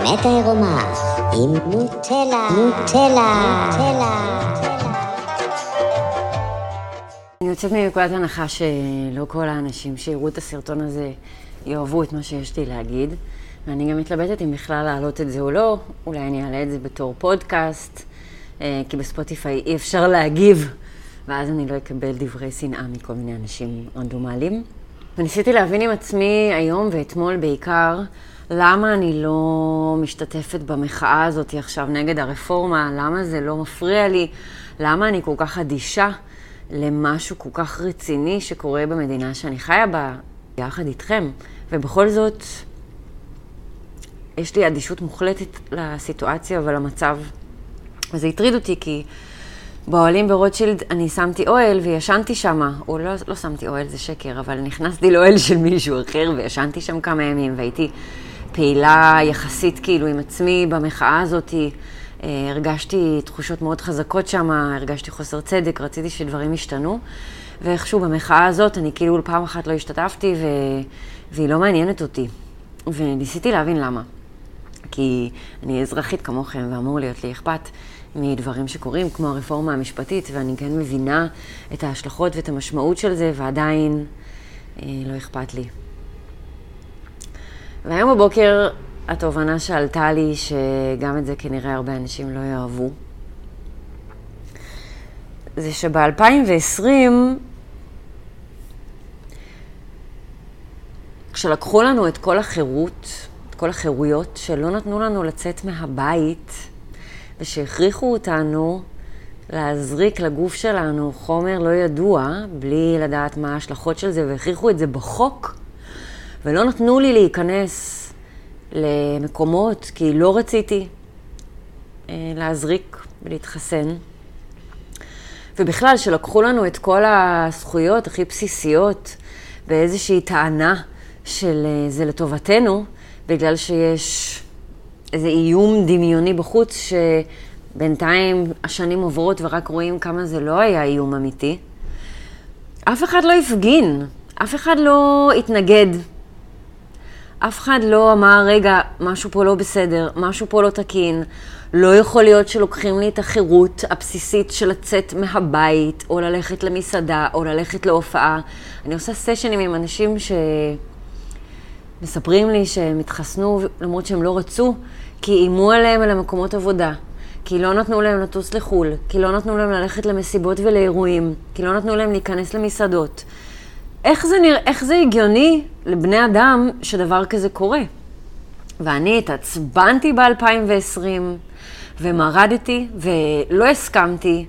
האמת העירומה עם נוטלה, נוטלה, נוטלה. אני יוצאת מנקודת הנחה שלא כל האנשים שיראו את הסרטון הזה יאהבו את מה שיש לי להגיד. ואני גם מתלבטת אם בכלל להעלות את זה או לא, אולי אני אעלה את זה בתור פודקאסט, אה, כי בספוטיפיי אי אפשר להגיב, ואז אני לא אקבל דברי שנאה מכל מיני אנשים רנדומליים. וניסיתי להבין עם עצמי היום ואתמול בעיקר, למה אני לא משתתפת במחאה הזאת עכשיו נגד הרפורמה, למה זה לא מפריע לי, למה אני כל כך אדישה למשהו כל כך רציני שקורה במדינה שאני חיה בה יחד איתכם. ובכל זאת, יש לי אדישות מוחלטת לסיטואציה ולמצב. וזה הטריד אותי כי באוהלים ברוטשילד אני שמתי אוהל וישנתי שם, או לא, לא שמתי אוהל, זה שקר, אבל נכנסתי לאוהל של מישהו אחר וישנתי שם כמה ימים והייתי פעילה יחסית כאילו עם עצמי במחאה הזאת. אה, הרגשתי תחושות מאוד חזקות שם, הרגשתי חוסר צדק, רציתי שדברים ישתנו. ואיכשהו במחאה הזאת אני כאילו פעם אחת לא השתתפתי ו... והיא לא מעניינת אותי. וניסיתי להבין למה. כי אני אזרחית כמוכם ואמור להיות לי אכפת מדברים שקורים, כמו הרפורמה המשפטית, ואני כן מבינה את ההשלכות ואת המשמעות של זה, ועדיין אה, לא אכפת לי. והיום בבוקר התובנה שעלתה לי, שגם את זה כנראה הרבה אנשים לא יאהבו, זה שב-2020, כשלקחו לנו את כל החירות, את כל החירויות, שלא נתנו לנו לצאת מהבית, ושהכריחו אותנו להזריק לגוף שלנו חומר לא ידוע, בלי לדעת מה ההשלכות של זה, והכריחו את זה בחוק, ולא נתנו לי להיכנס למקומות, כי לא רציתי אה, להזריק ולהתחסן. ובכלל, שלקחו לנו את כל הזכויות הכי בסיסיות באיזושהי טענה של אה, זה לטובתנו, בגלל שיש איזה איום דמיוני בחוץ, שבינתיים השנים עוברות ורק רואים כמה זה לא היה איום אמיתי. אף אחד לא הפגין, אף אחד לא התנגד אף אחד לא אמר, רגע, משהו פה לא בסדר, משהו פה לא תקין. לא יכול להיות שלוקחים לי את החירות הבסיסית של לצאת מהבית, או ללכת למסעדה, או ללכת להופעה. אני עושה סשנים עם אנשים שמספרים לי שהם התחסנו למרות שהם לא רצו, כי איימו עליהם על המקומות עבודה. כי לא נתנו להם לטוס לחו"ל, כי לא נתנו להם ללכת למסיבות ולאירועים, כי לא נתנו להם להיכנס למסעדות. איך זה, נרא... איך זה הגיוני לבני אדם שדבר כזה קורה? ואני התעצבנתי ב-2020 ומרדתי ולא הסכמתי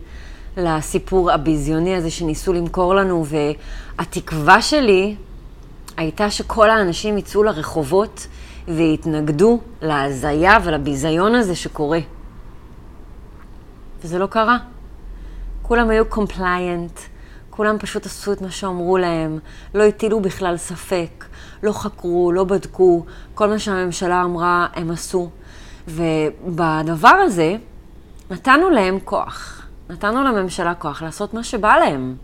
לסיפור הביזיוני הזה שניסו למכור לנו, והתקווה שלי הייתה שכל האנשים יצאו לרחובות ויתנגדו להזיה ולביזיון הזה שקורה. וזה לא קרה. כולם היו compliant, כולם פשוט עשו את מה שאמרו להם, לא הטילו בכלל ספק, לא חקרו, לא בדקו, כל מה שהממשלה אמרה הם עשו. ובדבר הזה נתנו להם כוח, נתנו לממשלה כוח לעשות מה שבא להם.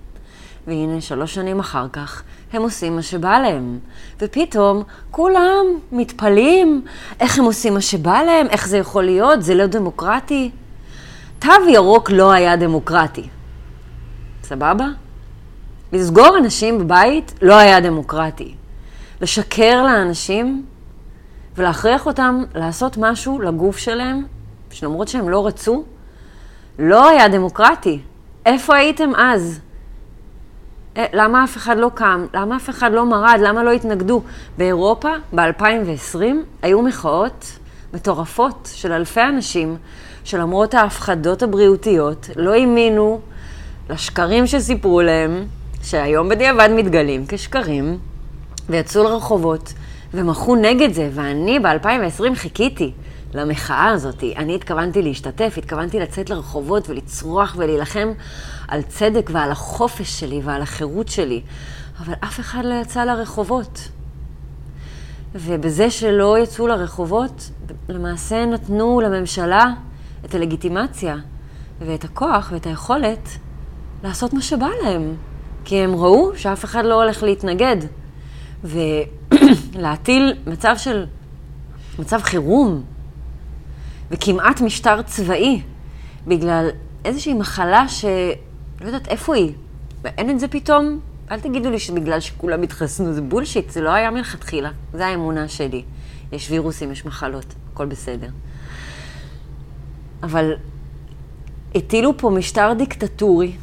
והנה, שלוש שנים אחר כך, הם עושים מה שבא להם. ופתאום כולם מתפלאים איך הם עושים מה שבא להם, איך זה יכול להיות, זה לא דמוקרטי. תו ירוק לא היה דמוקרטי. סבבה? לסגור אנשים בבית לא היה דמוקרטי. לשקר לאנשים ולהכריח אותם לעשות משהו לגוף שלהם, שלמרות שהם לא רצו, לא היה דמוקרטי. איפה הייתם אז? אה, למה אף אחד לא קם? למה אף אחד לא מרד? למה לא התנגדו? באירופה, ב-2020, היו מחאות מטורפות של אלפי אנשים, שלמרות ההפחדות הבריאותיות, לא האמינו לשקרים שסיפרו להם, שהיום בדיעבד מתגלים כשקרים, ויצאו לרחובות ומחו נגד זה, ואני ב-2020 חיכיתי למחאה הזאת. אני התכוונתי להשתתף, התכוונתי לצאת לרחובות ולצרוח ולהילחם על צדק ועל החופש שלי ועל החירות שלי, אבל אף אחד לא יצא לרחובות. ובזה שלא יצאו לרחובות, למעשה נתנו לממשלה את הלגיטימציה ואת הכוח ואת היכולת לעשות מה שבא להם. כי הם ראו שאף אחד לא הולך להתנגד. ולהטיל מצב של, מצב חירום וכמעט משטר צבאי, בגלל איזושהי מחלה שלא יודעת איפה היא. ואין את זה פתאום. אל תגידו לי שבגלל שכולם התחסנו זה בולשיט, זה לא היה מלכתחילה. זו האמונה שלי. יש וירוסים, יש מחלות, הכל בסדר. אבל הטילו פה משטר דיקטטורי.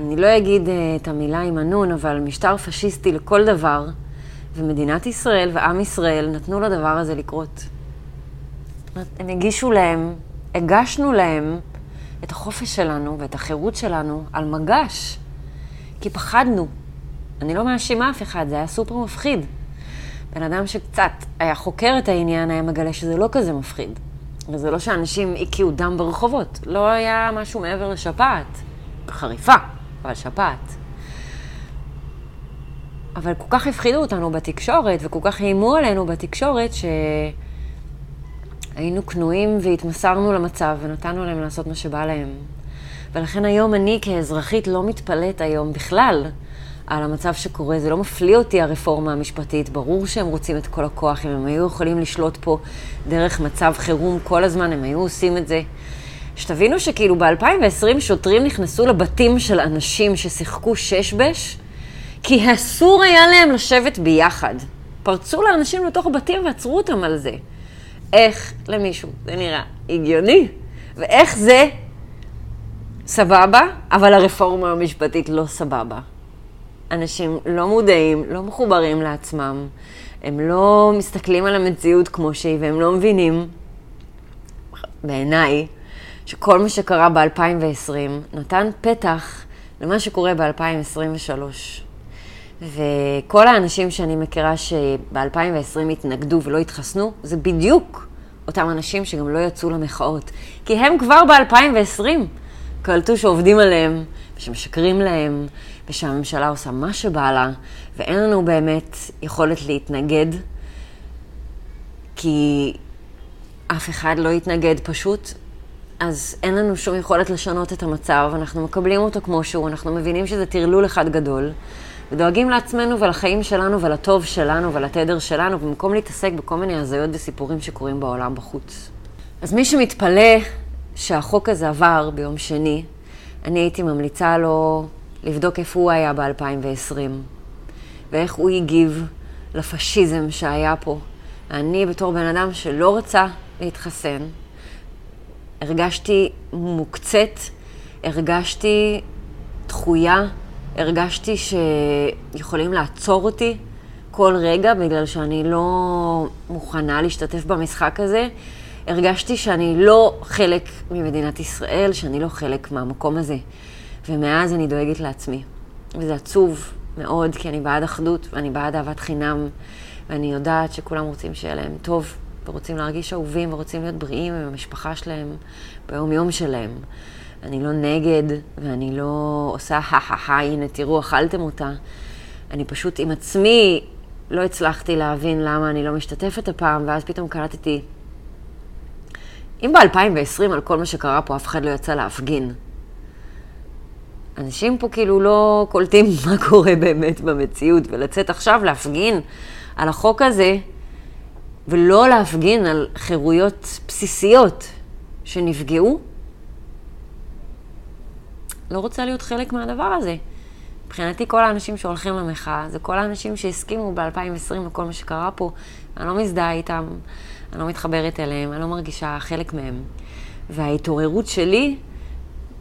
אני לא אגיד uh, את המילה עם הנון, אבל משטר פשיסטי לכל דבר, ומדינת ישראל ועם ישראל נתנו לדבר הזה לקרות. הם הגישו להם, הגשנו להם את החופש שלנו ואת החירות שלנו על מגש, כי פחדנו. אני לא מאשימה אף אחד, זה היה סופר מפחיד. בן אדם שקצת היה חוקר את העניין, היה מגלה שזה לא כזה מפחיד. וזה לא שאנשים הקיאו דם ברחובות, לא היה משהו מעבר לשפעת. חריפה, אבל שפעת. אבל כל כך הפחידו אותנו בתקשורת, וכל כך איימו עלינו בתקשורת, שהיינו כנועים והתמסרנו למצב, ונתנו להם לעשות מה שבא להם. ולכן היום אני כאזרחית לא מתפלאת היום בכלל על המצב שקורה. זה לא מפליא אותי הרפורמה המשפטית. ברור שהם רוצים את כל הכוח. אם הם היו יכולים לשלוט פה דרך מצב חירום כל הזמן, הם היו עושים את זה. שתבינו שכאילו ב-2020 שוטרים נכנסו לבתים של אנשים ששיחקו שש-בש, כי אסור היה להם לשבת ביחד. פרצו לאנשים לתוך בתים ועצרו אותם על זה. איך למישהו זה נראה הגיוני? ואיך זה סבבה, אבל הרפורמה המשפטית לא סבבה. אנשים לא מודעים, לא מחוברים לעצמם, הם לא מסתכלים על המציאות כמו שהיא, והם לא מבינים, בעיניי, שכל מה שקרה ב-2020 נתן פתח למה שקורה ב-2023. וכל האנשים שאני מכירה שב-2020 התנגדו ולא התחסנו, זה בדיוק אותם אנשים שגם לא יצאו למחאות. כי הם כבר ב-2020 קלטו שעובדים עליהם, ושמשקרים להם, ושהממשלה עושה מה שבא לה, ואין לנו באמת יכולת להתנגד, כי אף אחד לא יתנגד פשוט, אז אין לנו שום יכולת לשנות את המצב, אנחנו מקבלים אותו כמו שהוא, אנחנו מבינים שזה טרלול אחד גדול, ודואגים לעצמנו ולחיים שלנו ולטוב שלנו ולתדר שלנו, במקום להתעסק בכל מיני הזיות וסיפורים שקורים בעולם בחוץ. אז מי שמתפלא שהחוק הזה עבר ביום שני, אני הייתי ממליצה לו לבדוק איפה הוא היה ב-2020, ואיך הוא הגיב לפשיזם שהיה פה. אני בתור בן אדם שלא רצה להתחסן, הרגשתי מוקצת, הרגשתי דחויה, הרגשתי שיכולים לעצור אותי כל רגע בגלל שאני לא מוכנה להשתתף במשחק הזה. הרגשתי שאני לא חלק ממדינת ישראל, שאני לא חלק מהמקום הזה. ומאז אני דואגת לעצמי. וזה עצוב מאוד, כי אני בעד אחדות, ואני בעד אהבת חינם, ואני יודעת שכולם רוצים שיהיה להם טוב, ורוצים להרגיש אהובים, ורוצים להיות בריאים עם המשפחה שלהם ביום-יום שלהם. אני לא נגד, ואני לא עושה הא-הא-הא, הנה תראו, אכלתם אותה. אני פשוט עם עצמי לא הצלחתי להבין למה אני לא משתתפת הפעם, ואז פתאום קלטתי, אם ב-2020 על כל מה שקרה פה אף אחד לא יצא להפגין, אנשים פה כאילו לא קולטים מה קורה באמת במציאות, ולצאת עכשיו להפגין על החוק הזה, ולא להפגין על חירויות בסיסיות שנפגעו, לא רוצה להיות חלק מהדבר הזה. מבחינתי כל האנשים שהולכים למחאה, זה כל האנשים שהסכימו ב-2020 לכל מה שקרה פה. אני לא מזדהה איתם, אני לא מתחברת אליהם, אני לא מרגישה חלק מהם. וההתעוררות שלי,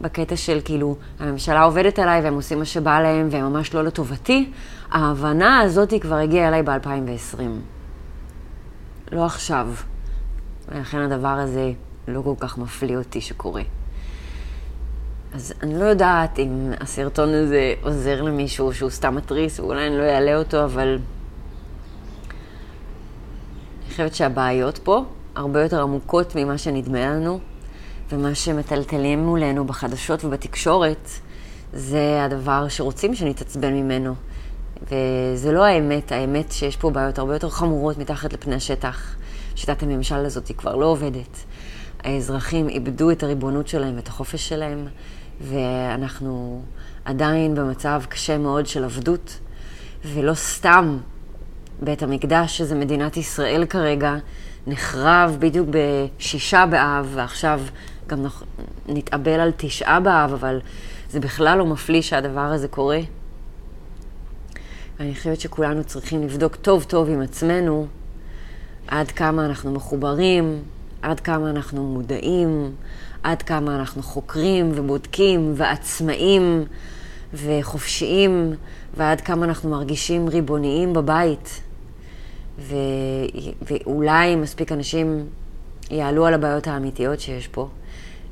בקטע של כאילו, הממשלה עובדת עליי והם עושים מה שבא להם והם ממש לא לטובתי, ההבנה הזאת כבר הגיעה אליי ב-2020. לא עכשיו. ולכן הדבר הזה לא כל כך מפליא אותי שקורה. אז אני לא יודעת אם הסרטון הזה עוזר למישהו שהוא סתם מתריס, ואולי אני לא אעלה אותו, אבל אני חושבת שהבעיות פה הרבה יותר עמוקות ממה שנדמה לנו, ומה שמטלטלים מולנו בחדשות ובתקשורת, זה הדבר שרוצים שנתעצבן ממנו. וזה לא האמת, האמת שיש פה בעיות הרבה יותר חמורות מתחת לפני השטח. שיטת הממשל הזאת היא כבר לא עובדת. האזרחים איבדו את הריבונות שלהם ואת החופש שלהם, ואנחנו עדיין במצב קשה מאוד של עבדות, ולא סתם בית המקדש, שזה מדינת ישראל כרגע, נחרב בדיוק בשישה באב, ועכשיו גם. נתאבל על תשעה באב, אבל זה בכלל לא מפליא שהדבר הזה קורה. ואני חושבת שכולנו צריכים לבדוק טוב טוב עם עצמנו עד כמה אנחנו מחוברים, עד כמה אנחנו מודעים, עד כמה אנחנו חוקרים ובודקים ועצמאים וחופשיים, ועד כמה אנחנו מרגישים ריבוניים בבית. ו... ואולי מספיק אנשים יעלו על הבעיות האמיתיות שיש פה,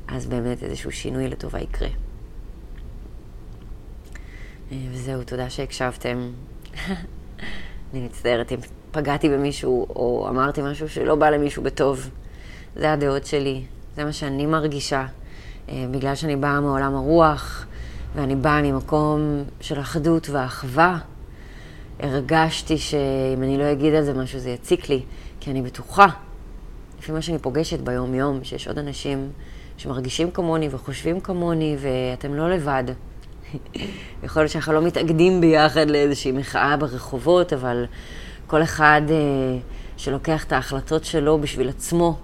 אז באמת איזשהו שינוי לטובה יקרה. וזהו, תודה שהקשבתם. אני מצטערת אם פגעתי במישהו או אמרתי משהו שלא בא למישהו בטוב. זה הדעות שלי, זה מה שאני מרגישה. אה, בגלל שאני באה מעולם הרוח, ואני באה ממקום של אחדות ואחווה, הרגשתי שאם אני לא אגיד על זה משהו זה יציק לי, כי אני בטוחה, לפי מה שאני פוגשת ביום-יום, שיש עוד אנשים שמרגישים כמוני וחושבים כמוני, ואתם לא לבד. יכול להיות שאנחנו לא מתאגדים ביחד לאיזושהי מחאה ברחובות, אבל כל אחד אה, שלוקח את ההחלטות שלו בשביל עצמו,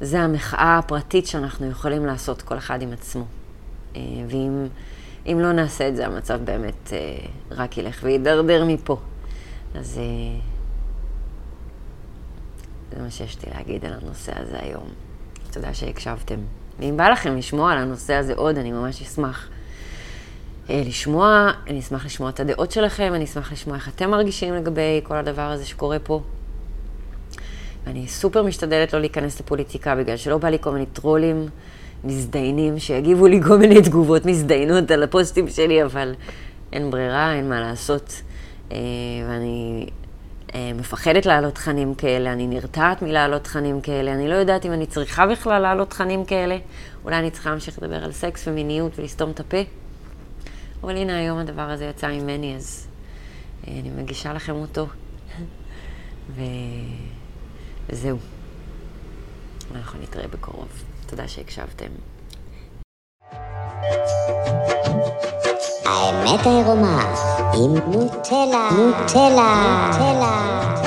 זה המחאה הפרטית שאנחנו יכולים לעשות, כל אחד עם עצמו. אה, ואם אם לא נעשה את זה, המצב באמת אה, רק ילך ויידרדר מפה. אז אה, זה מה שיש לי להגיד על הנושא הזה היום. תודה שהקשבתם. ואם בא לכם לשמוע על הנושא הזה עוד, אני ממש אשמח. לשמוע, אני אשמח לשמוע את הדעות שלכם, אני אשמח לשמוע איך אתם מרגישים לגבי כל הדבר הזה שקורה פה. אני סופר משתדלת לא להיכנס לפוליטיקה, בגלל שלא בא לי כל מיני טרולים מזדיינים שיגיבו לי כל מיני תגובות מזדיינות על הפוסטים שלי, אבל אין ברירה, אין מה לעשות. אה, ואני אה, מפחדת להעלות תכנים כאלה, אני נרתעת מלהעלות תכנים כאלה, אני לא יודעת אם אני צריכה בכלל להעלות תכנים כאלה. אולי אני צריכה להמשיך לדבר על סקס ומיניות ולסתום את הפה. אבל הנה היום הדבר הזה יצא ממני, אז אה, אני מגישה לכם אותו. ו... וזהו. אנחנו נתראה בקרוב. תודה שהקשבתם. האמת העירומה עם נוטלה, נוטלה, נוטלה.